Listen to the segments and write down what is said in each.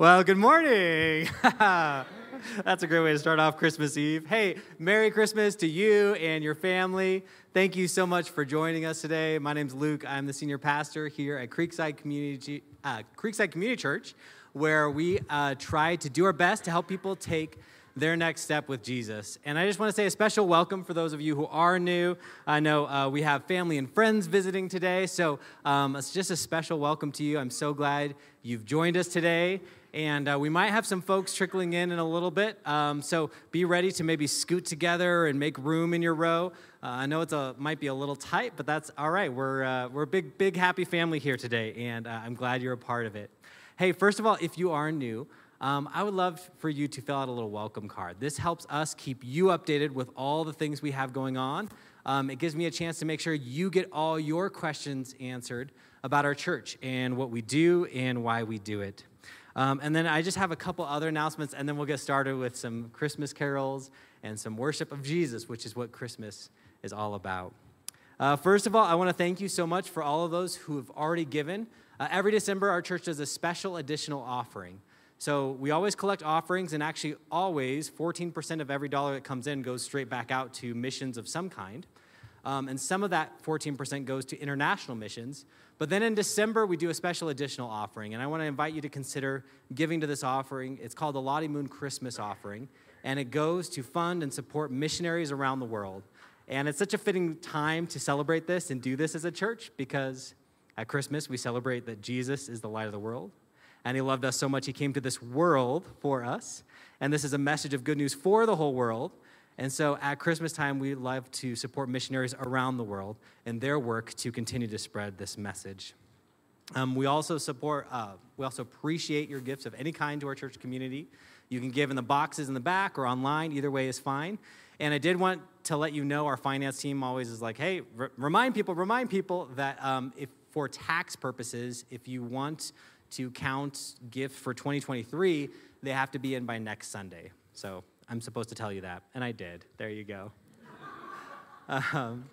Well, good morning. That's a great way to start off Christmas Eve. Hey, Merry Christmas to you and your family. Thank you so much for joining us today. My name's Luke. I'm the senior pastor here at Creekside Community, uh, Creekside Community Church, where we uh, try to do our best to help people take their next step with Jesus. And I just want to say a special welcome for those of you who are new. I know uh, we have family and friends visiting today, so um, it's just a special welcome to you. I'm so glad you've joined us today. And uh, we might have some folks trickling in in a little bit. Um, so be ready to maybe scoot together and make room in your row. Uh, I know it might be a little tight, but that's all right. We're, uh, we're a big, big, happy family here today, and uh, I'm glad you're a part of it. Hey, first of all, if you are new, um, I would love for you to fill out a little welcome card. This helps us keep you updated with all the things we have going on. Um, it gives me a chance to make sure you get all your questions answered about our church and what we do and why we do it. Um, and then I just have a couple other announcements, and then we'll get started with some Christmas carols and some worship of Jesus, which is what Christmas is all about. Uh, first of all, I want to thank you so much for all of those who have already given. Uh, every December, our church does a special additional offering. So we always collect offerings, and actually, always 14% of every dollar that comes in goes straight back out to missions of some kind. Um, and some of that 14% goes to international missions. But then in December, we do a special additional offering. And I want to invite you to consider giving to this offering. It's called the Lottie Moon Christmas Offering. And it goes to fund and support missionaries around the world. And it's such a fitting time to celebrate this and do this as a church because at Christmas, we celebrate that Jesus is the light of the world and he loved us so much he came to this world for us. And this is a message of good news for the whole world. And so at Christmas time, we love to support missionaries around the world in their work to continue to spread this message. Um, we also support, uh, we also appreciate your gifts of any kind to our church community. You can give in the boxes in the back or online, either way is fine. And I did want to let you know our finance team always is like, hey, remind people, remind people that um, if for tax purposes, if you want to count gifts for 2023, they have to be in by next Sunday. So I'm supposed to tell you that, and I did. There you go. um,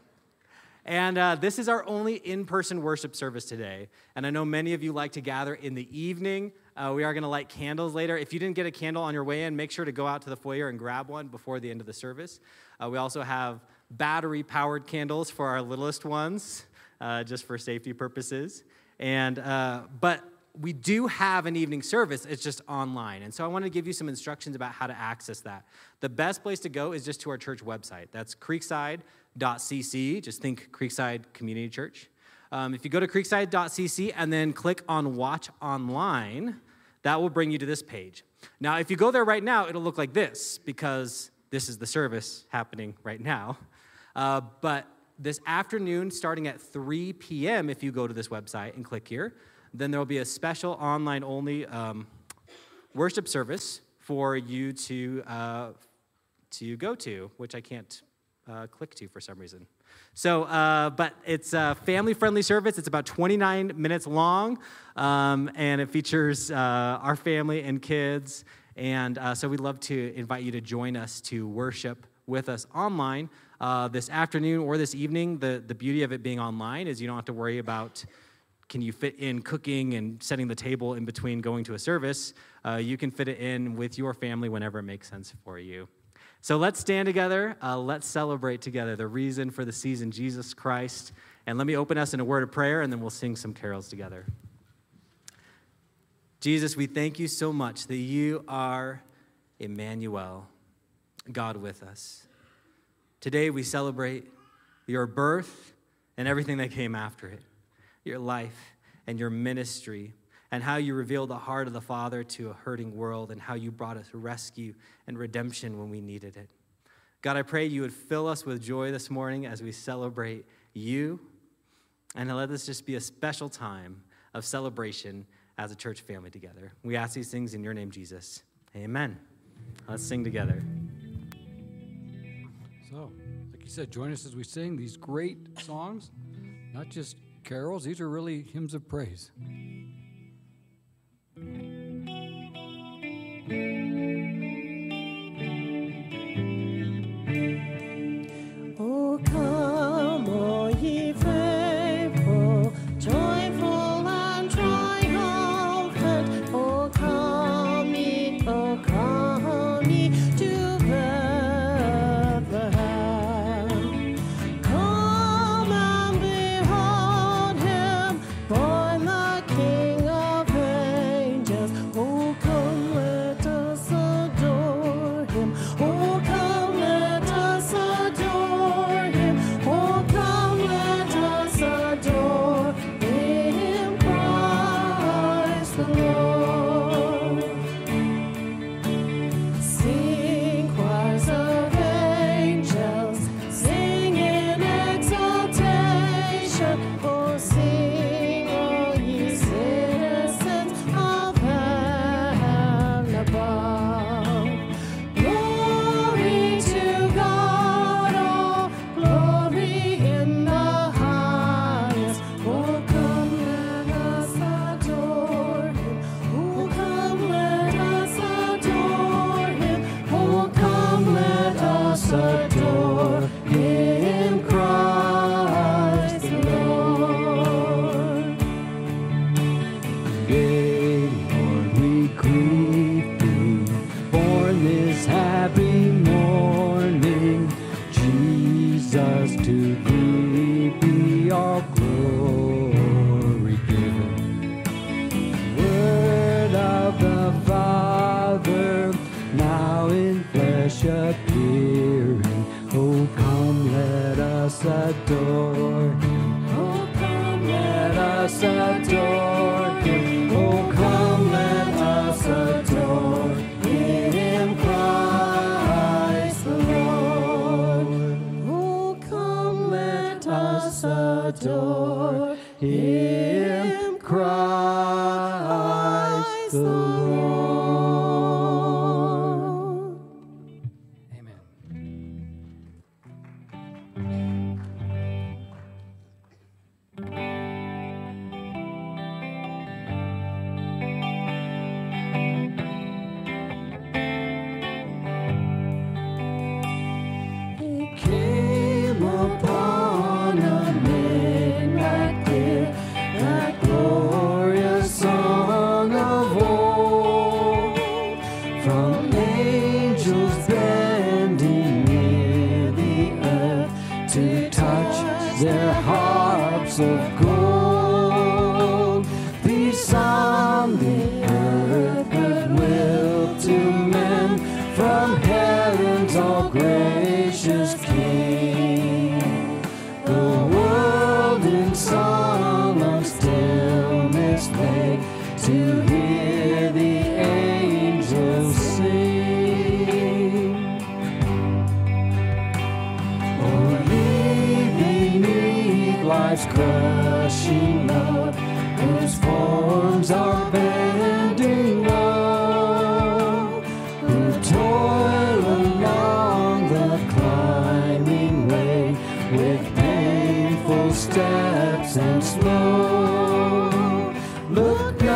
and uh, this is our only in person worship service today. And I know many of you like to gather in the evening. Uh, we are going to light candles later. If you didn't get a candle on your way in, make sure to go out to the foyer and grab one before the end of the service. Uh, we also have battery powered candles for our littlest ones, uh, just for safety purposes. And, uh, but we do have an evening service, it's just online. And so I want to give you some instructions about how to access that. The best place to go is just to our church website. That's creekside.cc. Just think Creekside Community Church. Um, if you go to creekside.cc and then click on Watch Online, that will bring you to this page. Now, if you go there right now, it'll look like this because this is the service happening right now. Uh, but this afternoon, starting at 3 p.m., if you go to this website and click here, then there will be a special online only um, worship service for you to, uh, to go to, which I can't uh, click to for some reason. So, uh, but it's a family friendly service. It's about 29 minutes long, um, and it features uh, our family and kids. And uh, so we'd love to invite you to join us to worship with us online uh, this afternoon or this evening. The, the beauty of it being online is you don't have to worry about can you fit in cooking and setting the table in between going to a service? Uh, you can fit it in with your family whenever it makes sense for you. So let's stand together. Uh, let's celebrate together the reason for the season, Jesus Christ. And let me open us in a word of prayer, and then we'll sing some carols together. Jesus, we thank you so much that you are Emmanuel, God with us. Today we celebrate your birth and everything that came after it your life and your ministry and how you revealed the heart of the Father to a hurting world and how you brought us rescue and redemption when we needed it. God, I pray you would fill us with joy this morning as we celebrate you. And let this just be a special time of celebration as a church family together. We ask these things in your name, Jesus. Amen. Let's sing together. So, like you said, join us as we sing these great songs, not just carols, these are really hymns of praise. Look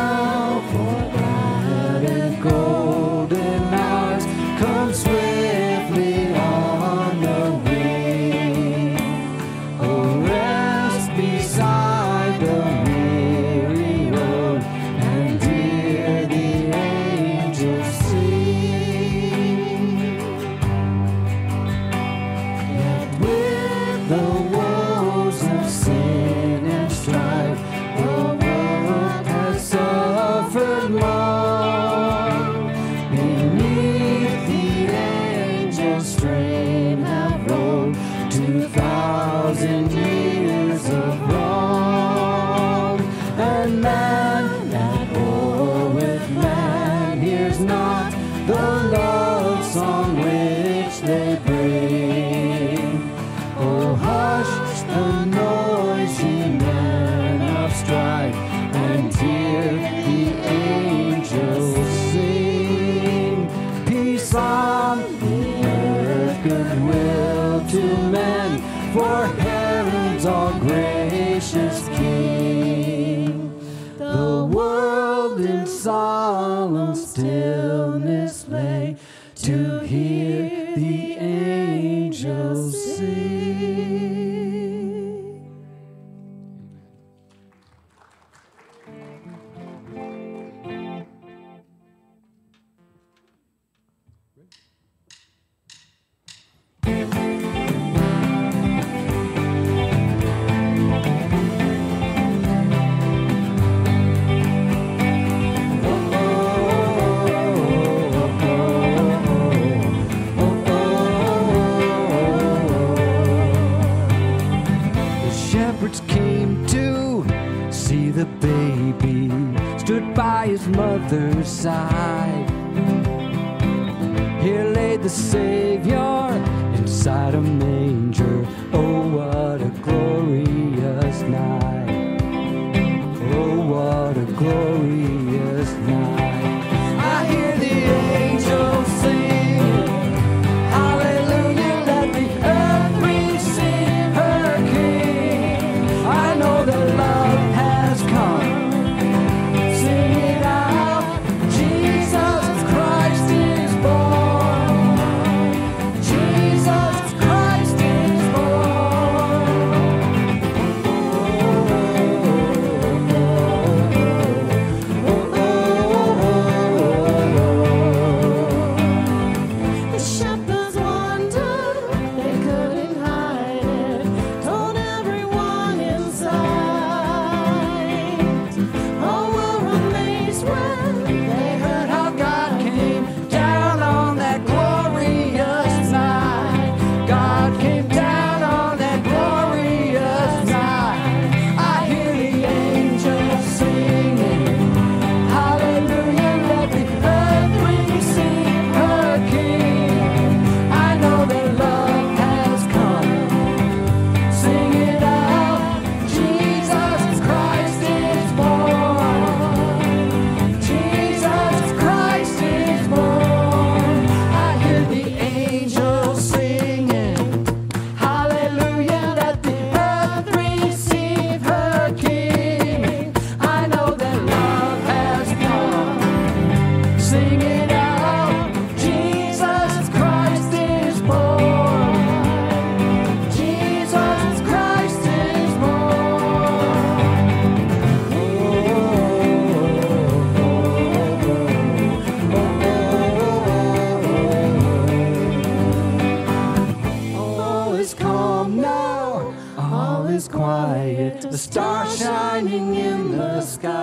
calm now, all is quiet, a star shining in the sky.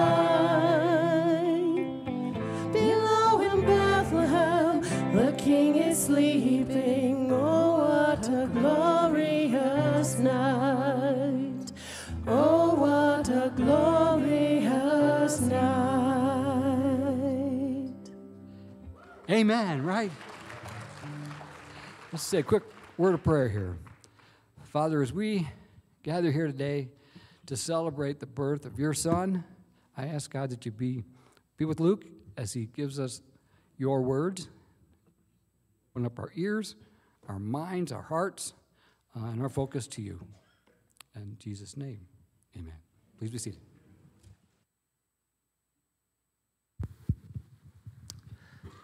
Below in Bethlehem, the king is sleeping. Oh, what a glorious night! Oh, what a glorious night! Amen, right? Let's say a quick word of prayer here. Father, as we gather here today to celebrate the birth of your son, I ask God that you be, be with Luke as he gives us your words. Open up our ears, our minds, our hearts, uh, and our focus to you. In Jesus' name, amen. Please be seated.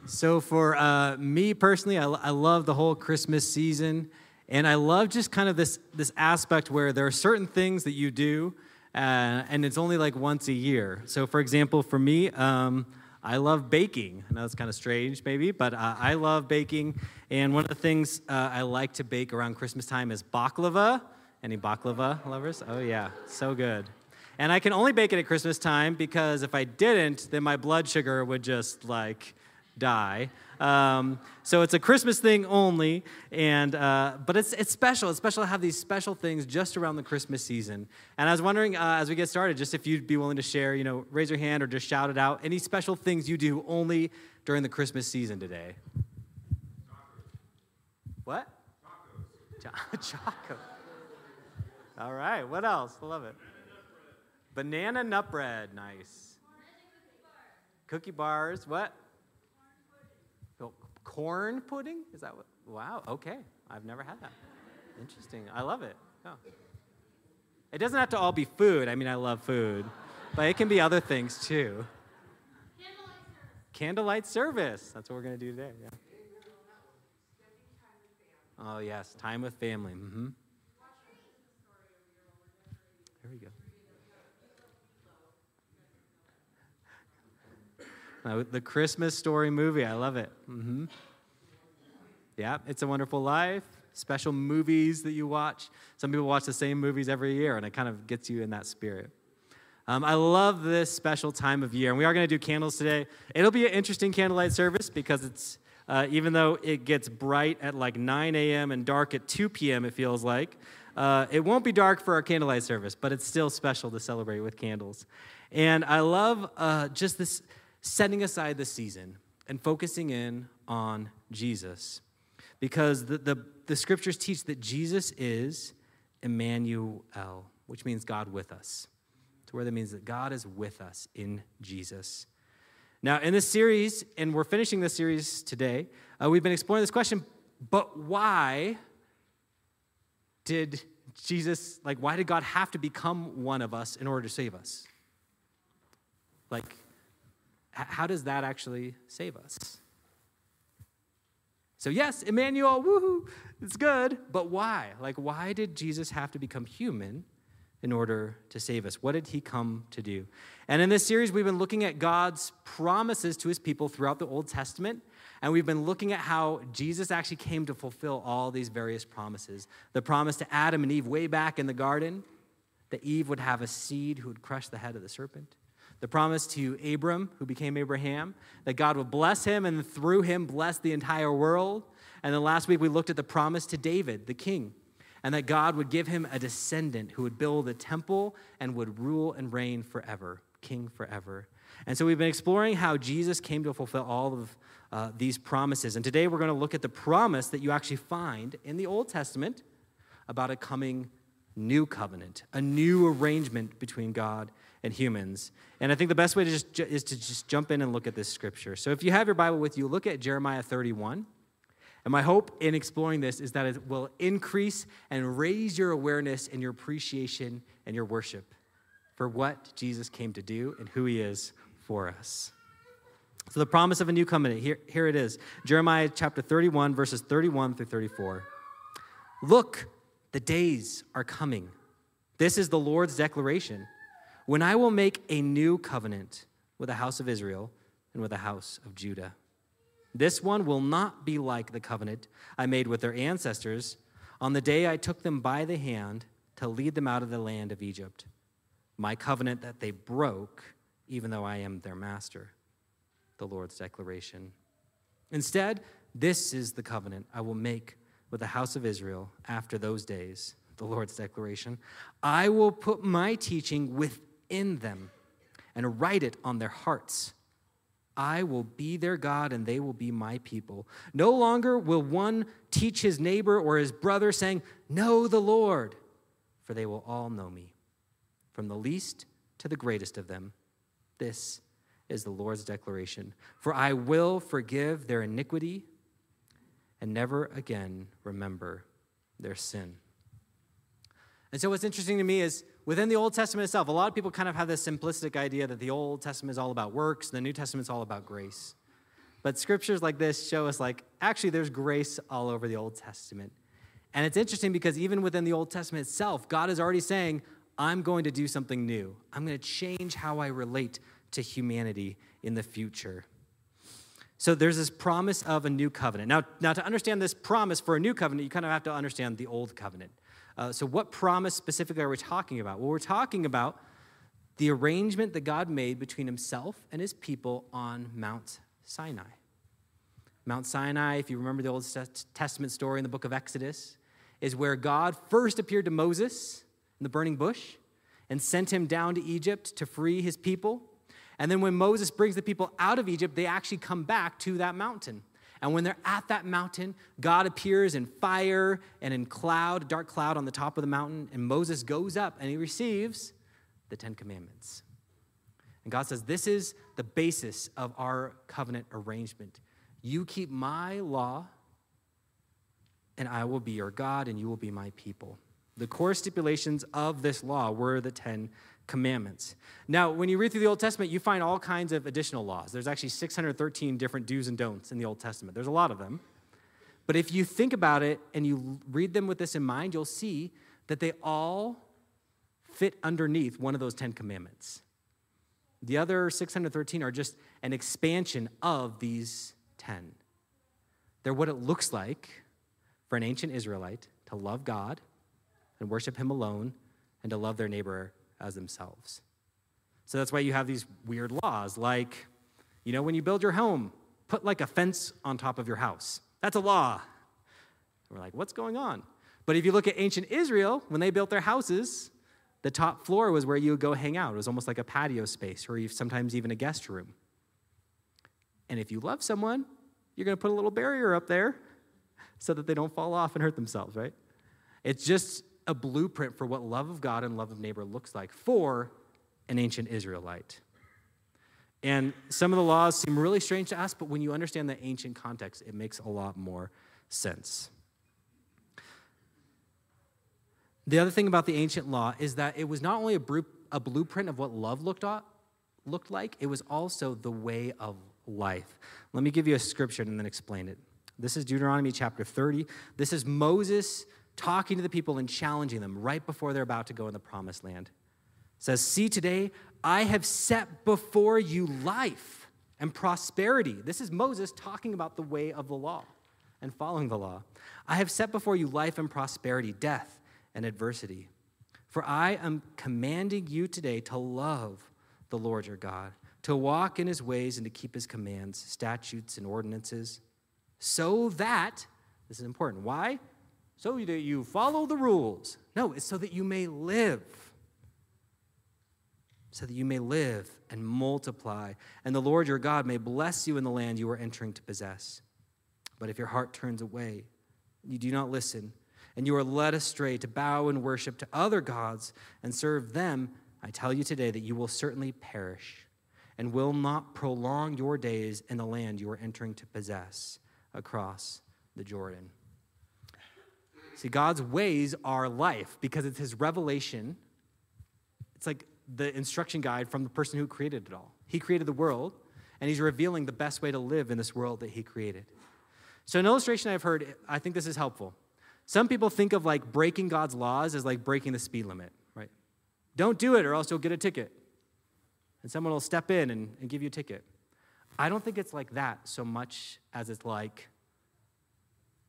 So, for uh, me personally, I, I love the whole Christmas season. And I love just kind of this, this aspect where there are certain things that you do, uh, and it's only like once a year. So, for example, for me, um, I love baking. I know it's kind of strange, maybe, but uh, I love baking. And one of the things uh, I like to bake around Christmas time is baklava. Any baklava lovers? Oh, yeah, so good. And I can only bake it at Christmas time because if I didn't, then my blood sugar would just like die. Um, so it's a Christmas thing only, and uh, but it's it's special. It's special to have these special things just around the Christmas season. And I was wondering, uh, as we get started, just if you'd be willing to share, you know, raise your hand or just shout it out. Any special things you do only during the Christmas season today? What? Tacos. Choco. All right. What else? I love it. Banana nut bread. Nice. Cookie bars. What? Corn pudding? Is that what? Wow, okay. I've never had that. Interesting. I love it. Oh. It doesn't have to all be food. I mean, I love food, but it can be other things too. Candlelight service. That's what we're going to do today. Yeah. Oh, yes. Time with family. Mm-hmm. There we go. The Christmas Story movie. I love it. Mm-hmm. Yeah, It's a Wonderful Life. Special movies that you watch. Some people watch the same movies every year, and it kind of gets you in that spirit. Um, I love this special time of year, and we are going to do candles today. It'll be an interesting candlelight service because it's uh, even though it gets bright at like 9 a.m. and dark at 2 p.m. It feels like uh, it won't be dark for our candlelight service, but it's still special to celebrate with candles. And I love uh, just this setting aside the season and focusing in on Jesus. Because the, the, the scriptures teach that Jesus is Emmanuel, which means God with us. It's where that means that God is with us in Jesus. Now, in this series, and we're finishing this series today, uh, we've been exploring this question, but why did Jesus, like, why did God have to become one of us in order to save us? Like, how does that actually save us? So, yes, Emmanuel, woohoo, it's good, but why? Like, why did Jesus have to become human in order to save us? What did he come to do? And in this series, we've been looking at God's promises to his people throughout the Old Testament, and we've been looking at how Jesus actually came to fulfill all these various promises. The promise to Adam and Eve way back in the garden that Eve would have a seed who would crush the head of the serpent the promise to Abram, who became Abraham, that God would bless him and through him bless the entire world. And then last week we looked at the promise to David, the king, and that God would give him a descendant who would build a temple and would rule and reign forever, king forever. And so we've been exploring how Jesus came to fulfill all of uh, these promises. And today we're going to look at the promise that you actually find in the Old Testament about a coming new covenant, a new arrangement between God and humans. And I think the best way to just is to just jump in and look at this scripture. So if you have your Bible with you, look at Jeremiah 31. And my hope in exploring this is that it will increase and raise your awareness and your appreciation and your worship for what Jesus came to do and who he is for us. So, the promise of a new covenant, here, here it is Jeremiah chapter 31, verses 31 through 34. Look, the days are coming. This is the Lord's declaration when I will make a new covenant with the house of Israel and with the house of Judah. This one will not be like the covenant I made with their ancestors on the day I took them by the hand to lead them out of the land of Egypt. My covenant that they broke even though I am their master. The Lord's declaration. Instead, this is the covenant I will make with the house of Israel after those days. The Lord's declaration. I will put my teaching within them and write it on their hearts. I will be their God and they will be my people. No longer will one teach his neighbor or his brother, saying, Know the Lord, for they will all know me, from the least to the greatest of them. This is the Lord's declaration. For I will forgive their iniquity and never again remember their sin. And so, what's interesting to me is within the Old Testament itself, a lot of people kind of have this simplistic idea that the Old Testament is all about works, the New Testament is all about grace. But scriptures like this show us, like, actually, there's grace all over the Old Testament. And it's interesting because even within the Old Testament itself, God is already saying, I'm going to do something new. I'm going to change how I relate to humanity in the future. So there's this promise of a new covenant. Now, now to understand this promise for a new covenant, you kind of have to understand the old covenant. Uh, so, what promise specifically are we talking about? Well, we're talking about the arrangement that God made between himself and his people on Mount Sinai. Mount Sinai, if you remember the Old Testament story in the book of Exodus, is where God first appeared to Moses in the burning bush and sent him down to Egypt to free his people. And then when Moses brings the people out of Egypt, they actually come back to that mountain. And when they're at that mountain, God appears in fire and in cloud, dark cloud on the top of the mountain, and Moses goes up and he receives the 10 commandments. And God says, This is the basis of our covenant arrangement. You keep my law, and I will be your God, and you will be my people. The core stipulations of this law were the Ten Commandments. Now, when you read through the Old Testament, you find all kinds of additional laws. There's actually 613 different do's and don'ts in the Old Testament. There's a lot of them. But if you think about it and you read them with this in mind, you'll see that they all fit underneath one of those 10 commandments. The other 613 are just an expansion of these 10. They're what it looks like for an ancient Israelite to love God and worship Him alone and to love their neighbor as themselves. So that's why you have these weird laws, like, you know, when you build your home, put like a fence on top of your house. That's a law. We're like, what's going on? But if you look at ancient Israel, when they built their houses, the top floor was where you would go hang out. It was almost like a patio space, or sometimes even a guest room. And if you love someone, you're going to put a little barrier up there so that they don't fall off and hurt themselves, right? It's just a blueprint for what love of God and love of neighbor looks like for an ancient Israelite. And some of the laws seem really strange to us, but when you understand the ancient context, it makes a lot more sense. The other thing about the ancient law is that it was not only a, a blueprint of what love looked, at, looked like, it was also the way of life. Let me give you a scripture and then explain it. This is Deuteronomy chapter 30. This is Moses talking to the people and challenging them right before they're about to go in the promised land. It says, See, today I have set before you life and prosperity. This is Moses talking about the way of the law and following the law. I have set before you life and prosperity, death and adversity. For I am commanding you today to love the Lord your God, to walk in his ways and to keep his commands, statutes, and ordinances, so that, this is important, why? So that you follow the rules. No, it's so that you may live. So that you may live and multiply, and the Lord your God may bless you in the land you are entering to possess. But if your heart turns away, you do not listen, and you are led astray to bow and worship to other gods and serve them, I tell you today that you will certainly perish and will not prolong your days in the land you are entering to possess across the Jordan. See, God's ways are life because it's his revelation. It's like the instruction guide from the person who created it all. He created the world, and he's revealing the best way to live in this world that he created. So, an illustration I've heard, I think this is helpful. Some people think of like breaking God's laws as like breaking the speed limit, right? Don't do it or else you'll get a ticket. And someone will step in and, and give you a ticket. I don't think it's like that so much as it's like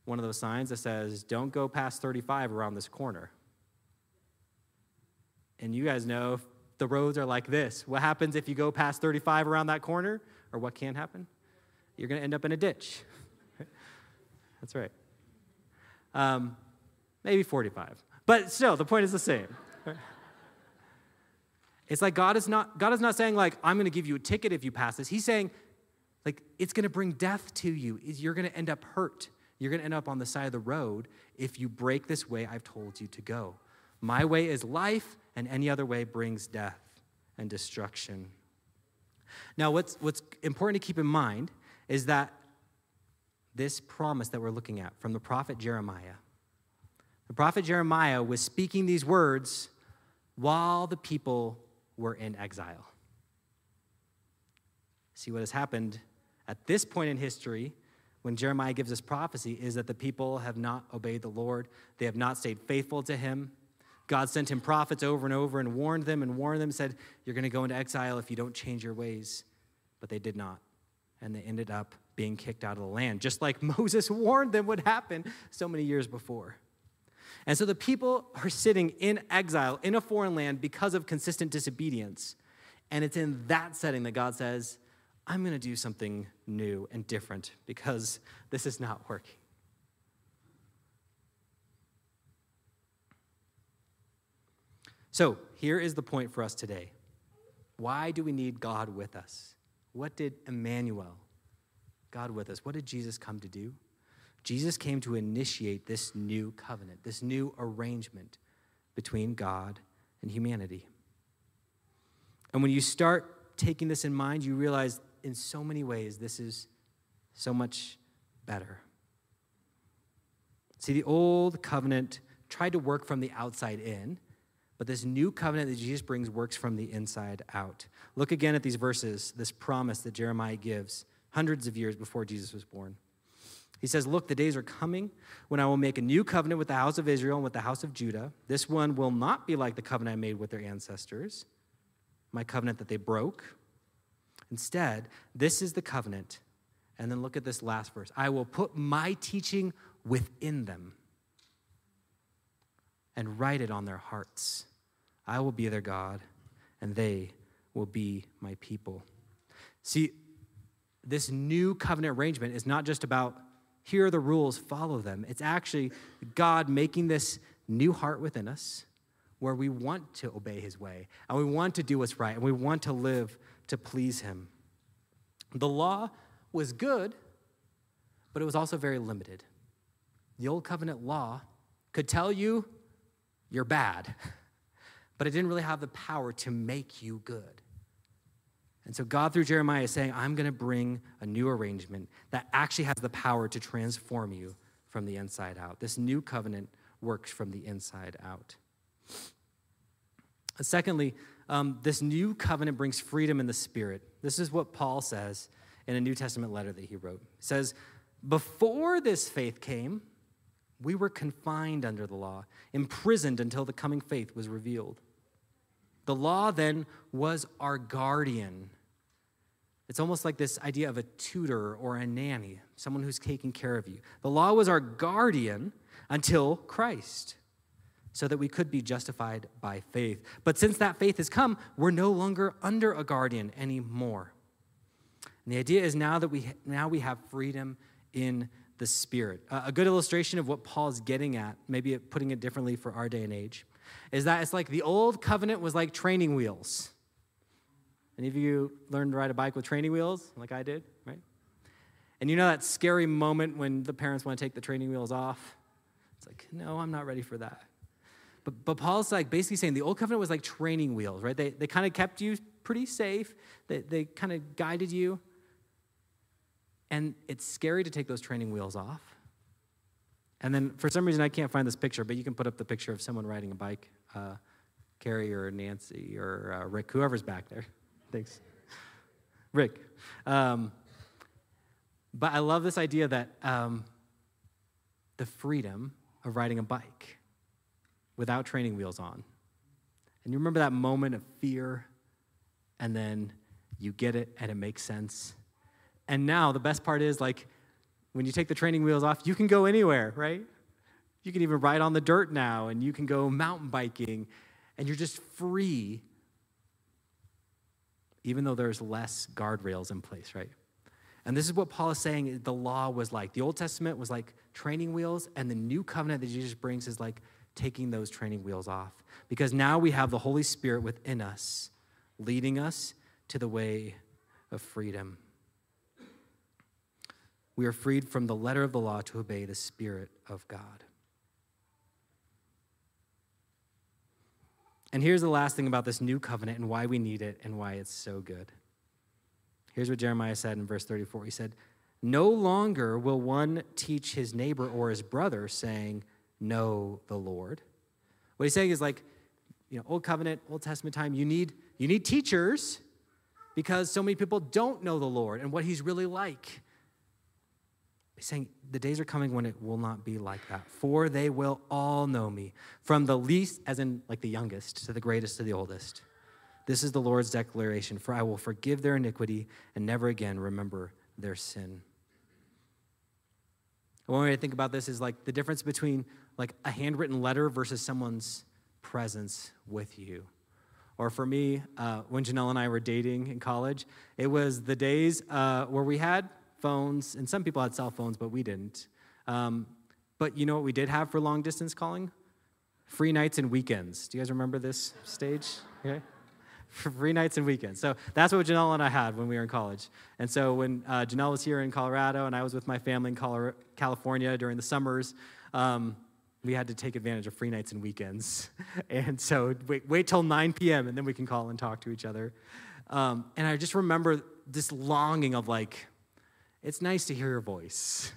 one of those signs that says, don't go past 35 around this corner. And you guys know the roads are like this. What happens if you go past 35 around that corner? Or what can happen? You're going to end up in a ditch. That's right. Um, maybe 45. But still, the point is the same. It's like God is not God is not saying like I'm going to give you a ticket if you pass this. He's saying like it's going to bring death to you. You're going to end up hurt. You're going to end up on the side of the road if you break this way I've told you to go. My way is life and any other way brings death and destruction. Now what's what's important to keep in mind is that this promise that we're looking at from the prophet Jeremiah. The prophet Jeremiah was speaking these words while the people were in exile. See, what has happened at this point in history, when Jeremiah gives this prophecy, is that the people have not obeyed the Lord. They have not stayed faithful to him. God sent him prophets over and over and warned them and warned them, said, You're going to go into exile if you don't change your ways. But they did not. And they ended up being kicked out of the land, just like Moses warned them would happen so many years before. And so the people are sitting in exile in a foreign land because of consistent disobedience. And it's in that setting that God says, I'm going to do something new and different because this is not working. So here is the point for us today. Why do we need God with us? What did Emmanuel, God with us, what did Jesus come to do? Jesus came to initiate this new covenant, this new arrangement between God and humanity. And when you start taking this in mind, you realize in so many ways this is so much better. See, the old covenant tried to work from the outside in, but this new covenant that Jesus brings works from the inside out. Look again at these verses, this promise that Jeremiah gives hundreds of years before Jesus was born. He says, Look, the days are coming when I will make a new covenant with the house of Israel and with the house of Judah. This one will not be like the covenant I made with their ancestors, my covenant that they broke. Instead, this is the covenant. And then look at this last verse I will put my teaching within them and write it on their hearts. I will be their God, and they will be my people. See, this new covenant arrangement is not just about here are the rules, follow them. It's actually God making this new heart within us where we want to obey his way and we want to do what's right and we want to live to please him. The law was good, but it was also very limited. The old covenant law could tell you you're bad, but it didn't really have the power to make you good. And so God, through Jeremiah, is saying, I'm going to bring a new arrangement that actually has the power to transform you from the inside out. This new covenant works from the inside out. Secondly, um, this new covenant brings freedom in the spirit. This is what Paul says in a New Testament letter that he wrote. He says, Before this faith came, we were confined under the law, imprisoned until the coming faith was revealed. The law then was our guardian. It's almost like this idea of a tutor or a nanny, someone who's taking care of you. The law was our guardian until Christ, so that we could be justified by faith. But since that faith has come, we're no longer under a guardian anymore. And the idea is now that we now we have freedom in the spirit. Uh, a good illustration of what Paul's getting at, maybe putting it differently for our day and age, is that it's like the old covenant was like training wheels. Any of you learned to ride a bike with training wheels, like I did, right? And you know that scary moment when the parents want to take the training wheels off? It's like, no, I'm not ready for that. But, but Paul's like basically saying the old covenant was like training wheels, right? They, they kind of kept you pretty safe, they, they kind of guided you. And it's scary to take those training wheels off. And then for some reason, I can't find this picture, but you can put up the picture of someone riding a bike, uh, Carrie or Nancy or uh, Rick, whoever's back there. Thanks. Rick. Um, but I love this idea that um, the freedom of riding a bike without training wheels on. And you remember that moment of fear, and then you get it and it makes sense. And now the best part is like when you take the training wheels off, you can go anywhere, right? You can even ride on the dirt now and you can go mountain biking and you're just free even though there's less guardrails in place, right? And this is what Paul is saying the law was like. The Old Testament was like training wheels, and the new covenant that Jesus brings is like taking those training wheels off. Because now we have the Holy Spirit within us, leading us to the way of freedom. We are freed from the letter of the law to obey the Spirit of God. And here's the last thing about this new covenant and why we need it and why it's so good. Here's what Jeremiah said in verse 34. He said, No longer will one teach his neighbor or his brother, saying, Know the Lord. What he's saying is like, you know, Old Covenant, Old Testament time, you need, you need teachers because so many people don't know the Lord and what he's really like. He's saying the days are coming when it will not be like that. For they will all know me, from the least, as in like the youngest, to the greatest to the oldest. This is the Lord's declaration For I will forgive their iniquity and never again remember their sin. One way to think about this is like the difference between like a handwritten letter versus someone's presence with you. Or for me, uh, when Janelle and I were dating in college, it was the days uh, where we had phones, and some people had cell phones, but we didn't. Um, but you know what we did have for long distance calling? Free nights and weekends. Do you guys remember this stage? Okay free nights and weekends. So that's what Janelle and I had when we were in college. And so when uh, Janelle was here in Colorado and I was with my family in California during the summers, um, we had to take advantage of free nights and weekends. and so wait, wait till 9 p.m. and then we can call and talk to each other. Um, and I just remember this longing of like, it's nice to hear your voice,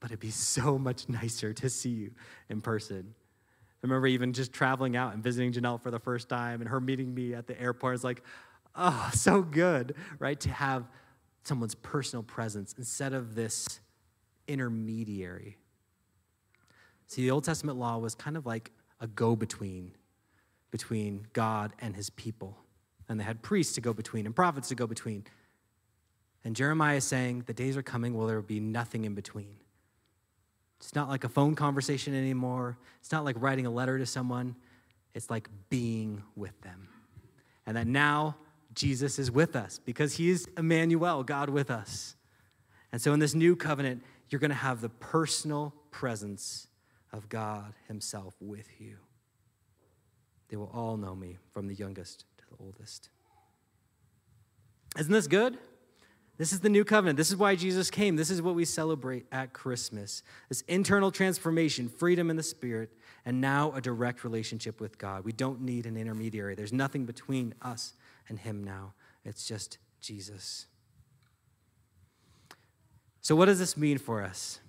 but it'd be so much nicer to see you in person. I remember even just traveling out and visiting Janelle for the first time and her meeting me at the airport. It's like, oh, so good, right? To have someone's personal presence instead of this intermediary. See, the Old Testament law was kind of like a go between between God and his people. And they had priests to go between and prophets to go between. And Jeremiah is saying, The days are coming where there will be nothing in between. It's not like a phone conversation anymore. It's not like writing a letter to someone. It's like being with them. And that now Jesus is with us because he is Emmanuel, God with us. And so in this new covenant, you're going to have the personal presence of God himself with you. They will all know me from the youngest to the oldest. Isn't this good? This is the new covenant. This is why Jesus came. This is what we celebrate at Christmas this internal transformation, freedom in the Spirit, and now a direct relationship with God. We don't need an intermediary. There's nothing between us and Him now, it's just Jesus. So, what does this mean for us?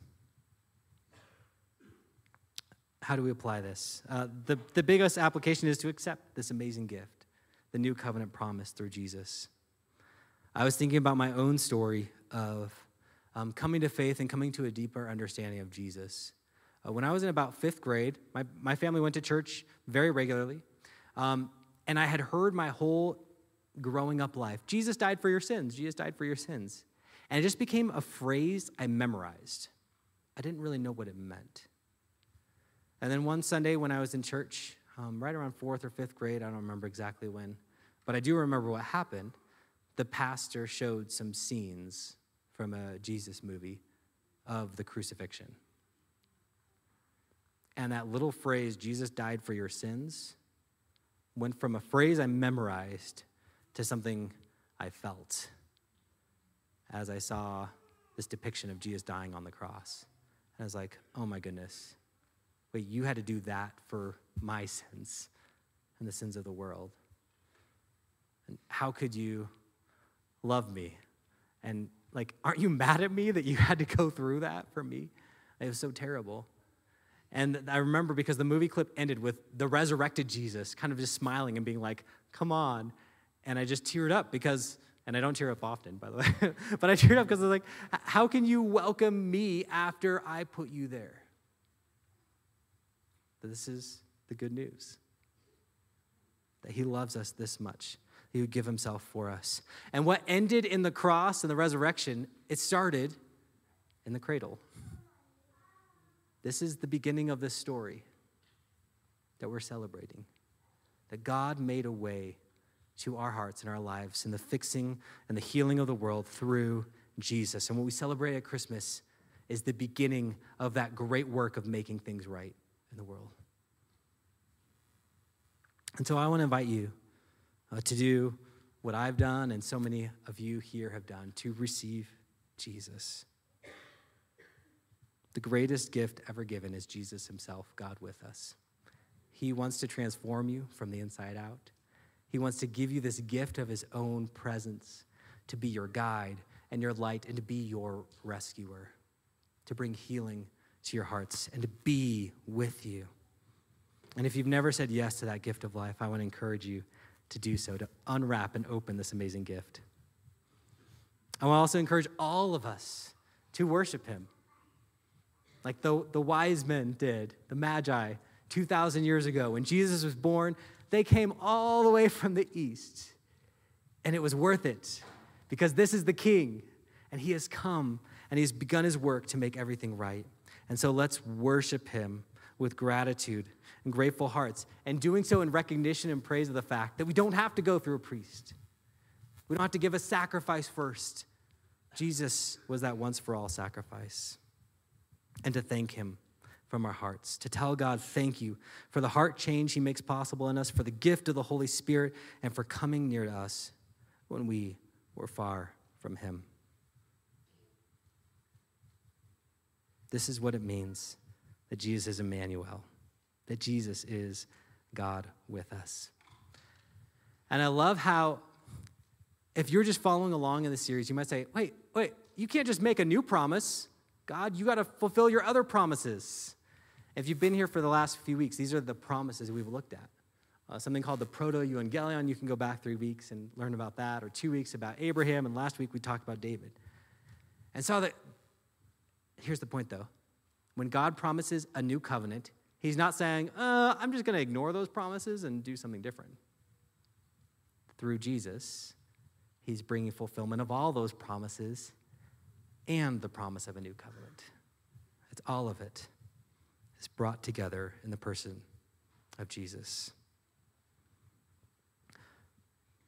How do we apply this? Uh, the, the biggest application is to accept this amazing gift, the new covenant promise through Jesus. I was thinking about my own story of um, coming to faith and coming to a deeper understanding of Jesus. Uh, when I was in about fifth grade, my, my family went to church very regularly. Um, and I had heard my whole growing up life Jesus died for your sins, Jesus died for your sins. And it just became a phrase I memorized. I didn't really know what it meant. And then one Sunday when I was in church, um, right around fourth or fifth grade, I don't remember exactly when, but I do remember what happened the pastor showed some scenes from a Jesus movie of the crucifixion. And that little phrase, Jesus died for your sins, went from a phrase I memorized to something I felt as I saw this depiction of Jesus dying on the cross. And I was like, oh my goodness, wait, you had to do that for my sins and the sins of the world. And how could you love me. And like, aren't you mad at me that you had to go through that for me? It was so terrible. And I remember because the movie clip ended with the resurrected Jesus kind of just smiling and being like, come on. And I just teared up because, and I don't tear up often, by the way, but I teared up because I was like, how can you welcome me after I put you there? This is the good news that he loves us this much he would give himself for us. And what ended in the cross and the resurrection, it started in the cradle. This is the beginning of this story that we're celebrating. That God made a way to our hearts and our lives and the fixing and the healing of the world through Jesus. And what we celebrate at Christmas is the beginning of that great work of making things right in the world. And so I want to invite you uh, to do what I've done and so many of you here have done to receive Jesus. The greatest gift ever given is Jesus Himself, God with us. He wants to transform you from the inside out. He wants to give you this gift of His own presence to be your guide and your light and to be your rescuer, to bring healing to your hearts and to be with you. And if you've never said yes to that gift of life, I want to encourage you to do so, to unwrap and open this amazing gift. I want to also encourage all of us to worship him. Like the, the wise men did, the Magi, 2,000 years ago. When Jesus was born, they came all the way from the east. And it was worth it because this is the king, and he has come and he's begun his work to make everything right. And so let's worship him with gratitude and grateful hearts, and doing so in recognition and praise of the fact that we don't have to go through a priest. We don't have to give a sacrifice first. Jesus was that once for all sacrifice. And to thank him from our hearts, to tell God, thank you for the heart change he makes possible in us, for the gift of the Holy Spirit, and for coming near to us when we were far from him. This is what it means that Jesus is Emmanuel that Jesus is God with us. And I love how, if you're just following along in the series, you might say, wait, wait, you can't just make a new promise. God, you got to fulfill your other promises. If you've been here for the last few weeks, these are the promises we've looked at. Uh, something called the Proto Evangelion. You can go back three weeks and learn about that, or two weeks about Abraham, and last week we talked about David. And so that, here's the point though. When God promises a new covenant, He's not saying, uh, I'm just going to ignore those promises and do something different. Through Jesus, he's bringing fulfillment of all those promises and the promise of a new covenant. It's all of it is brought together in the person of Jesus.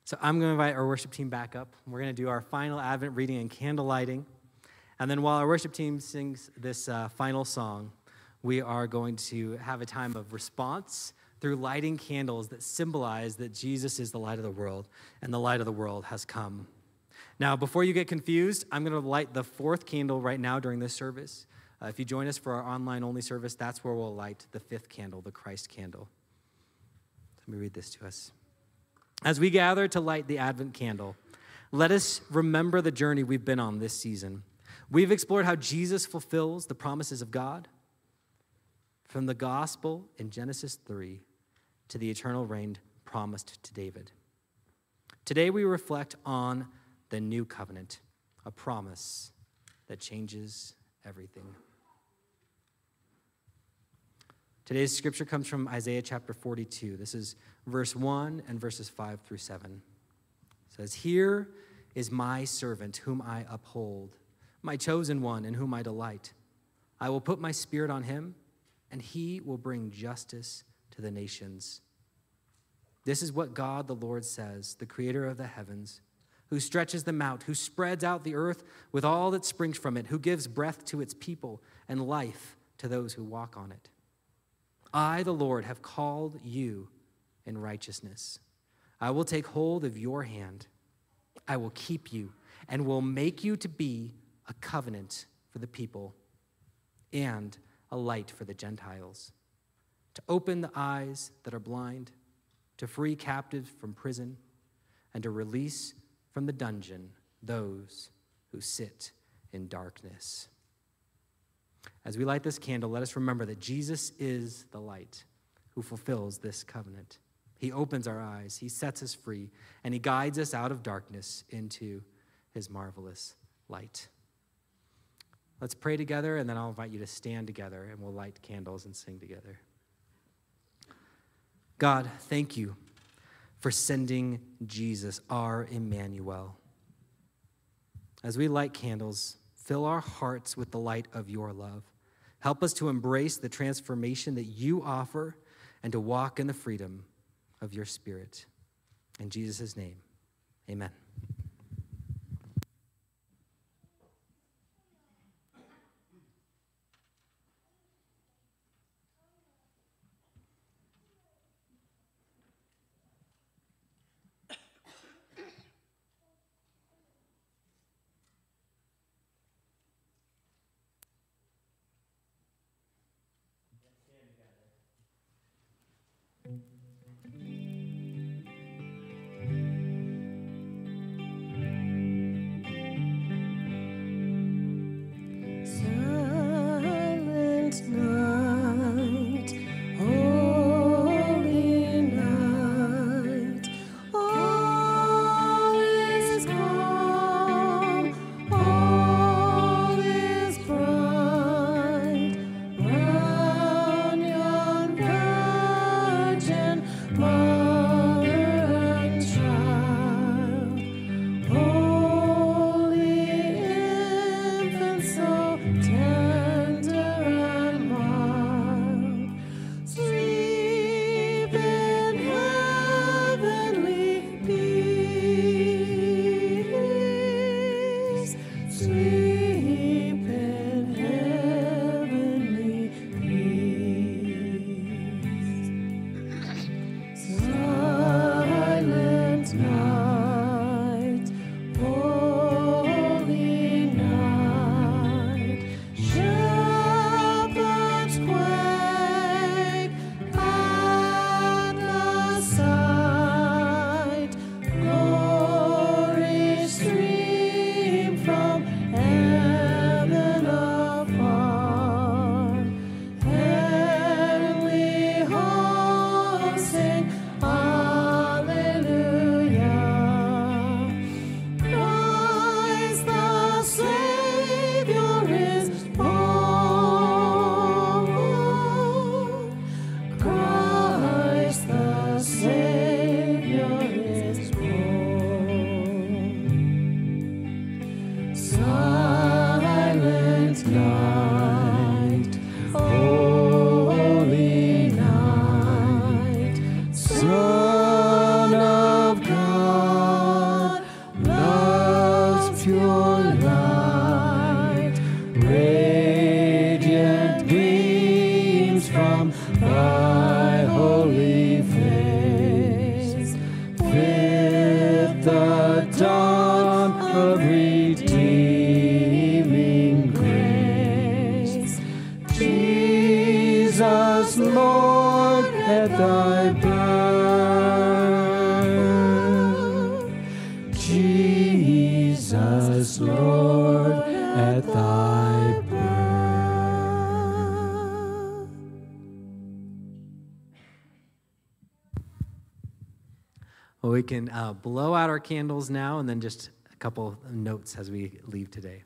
So I'm going to invite our worship team back up. We're going to do our final Advent reading and candle lighting. And then while our worship team sings this uh, final song, we are going to have a time of response through lighting candles that symbolize that Jesus is the light of the world and the light of the world has come. Now, before you get confused, I'm going to light the fourth candle right now during this service. Uh, if you join us for our online only service, that's where we'll light the fifth candle, the Christ candle. Let me read this to us. As we gather to light the Advent candle, let us remember the journey we've been on this season. We've explored how Jesus fulfills the promises of God from the gospel in Genesis 3 to the eternal reign promised to David. Today we reflect on the new covenant, a promise that changes everything. Today's scripture comes from Isaiah chapter 42. This is verse 1 and verses 5 through 7. It says, Here is my servant whom I uphold, my chosen one in whom I delight. I will put my spirit on him and he will bring justice to the nations. This is what God the Lord says, the creator of the heavens, who stretches them out, who spreads out the earth with all that springs from it, who gives breath to its people and life to those who walk on it. I, the Lord, have called you in righteousness. I will take hold of your hand. I will keep you and will make you to be a covenant for the people and a light for the Gentiles, to open the eyes that are blind, to free captives from prison, and to release from the dungeon those who sit in darkness. As we light this candle, let us remember that Jesus is the light who fulfills this covenant. He opens our eyes, He sets us free, and He guides us out of darkness into His marvelous light. Let's pray together, and then I'll invite you to stand together and we'll light candles and sing together. God, thank you for sending Jesus, our Emmanuel. As we light candles, fill our hearts with the light of your love. Help us to embrace the transformation that you offer and to walk in the freedom of your spirit. In Jesus' name, amen. The dawn of redeeming can uh, blow out our candles now and then just a couple notes as we leave today.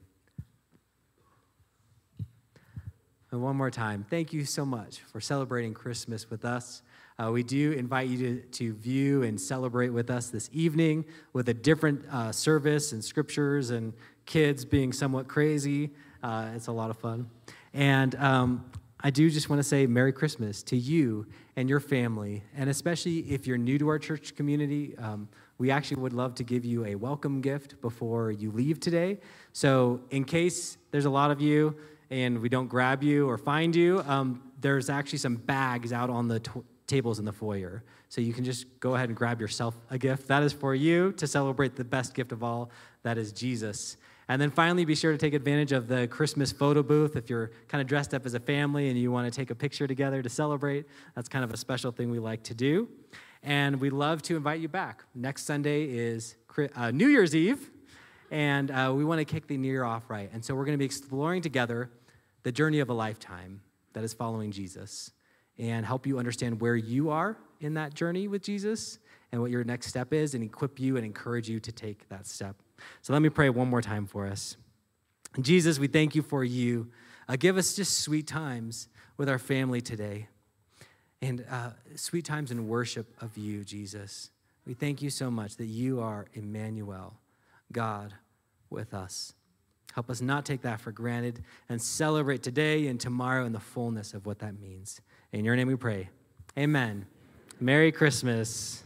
And one more time, thank you so much for celebrating Christmas with us. Uh, we do invite you to, to view and celebrate with us this evening with a different uh, service and scriptures and kids being somewhat crazy. Uh, it's a lot of fun. And um, I do just want to say Merry Christmas to you and your family, and especially if you're new to our church community. Um, we actually would love to give you a welcome gift before you leave today. So, in case there's a lot of you and we don't grab you or find you, um, there's actually some bags out on the t- tables in the foyer. So, you can just go ahead and grab yourself a gift. That is for you to celebrate the best gift of all that is Jesus. And then finally, be sure to take advantage of the Christmas photo booth if you're kind of dressed up as a family and you want to take a picture together to celebrate. That's kind of a special thing we like to do. And we love to invite you back. Next Sunday is uh, New Year's Eve, and uh, we want to kick the new year off right. And so we're going to be exploring together the journey of a lifetime that is following Jesus and help you understand where you are in that journey with Jesus and what your next step is and equip you and encourage you to take that step. So let me pray one more time for us. Jesus, we thank you for you. Uh, give us just sweet times with our family today and uh, sweet times in worship of you, Jesus. We thank you so much that you are Emmanuel, God with us. Help us not take that for granted and celebrate today and tomorrow in the fullness of what that means. In your name we pray. Amen. Merry Christmas.